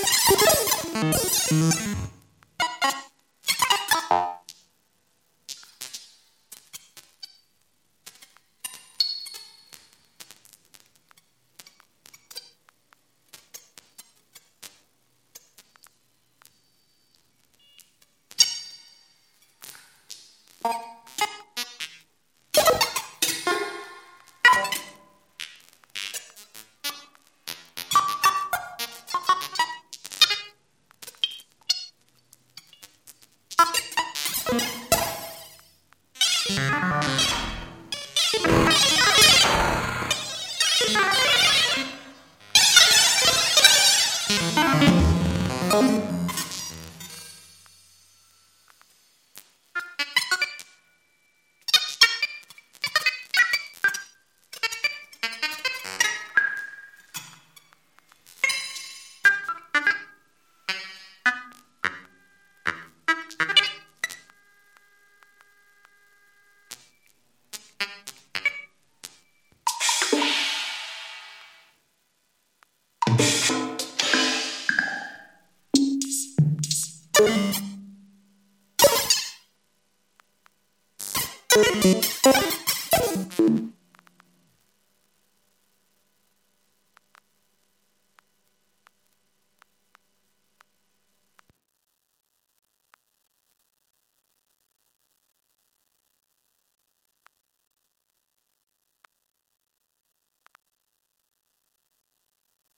ピッ! Thank you. Thank you.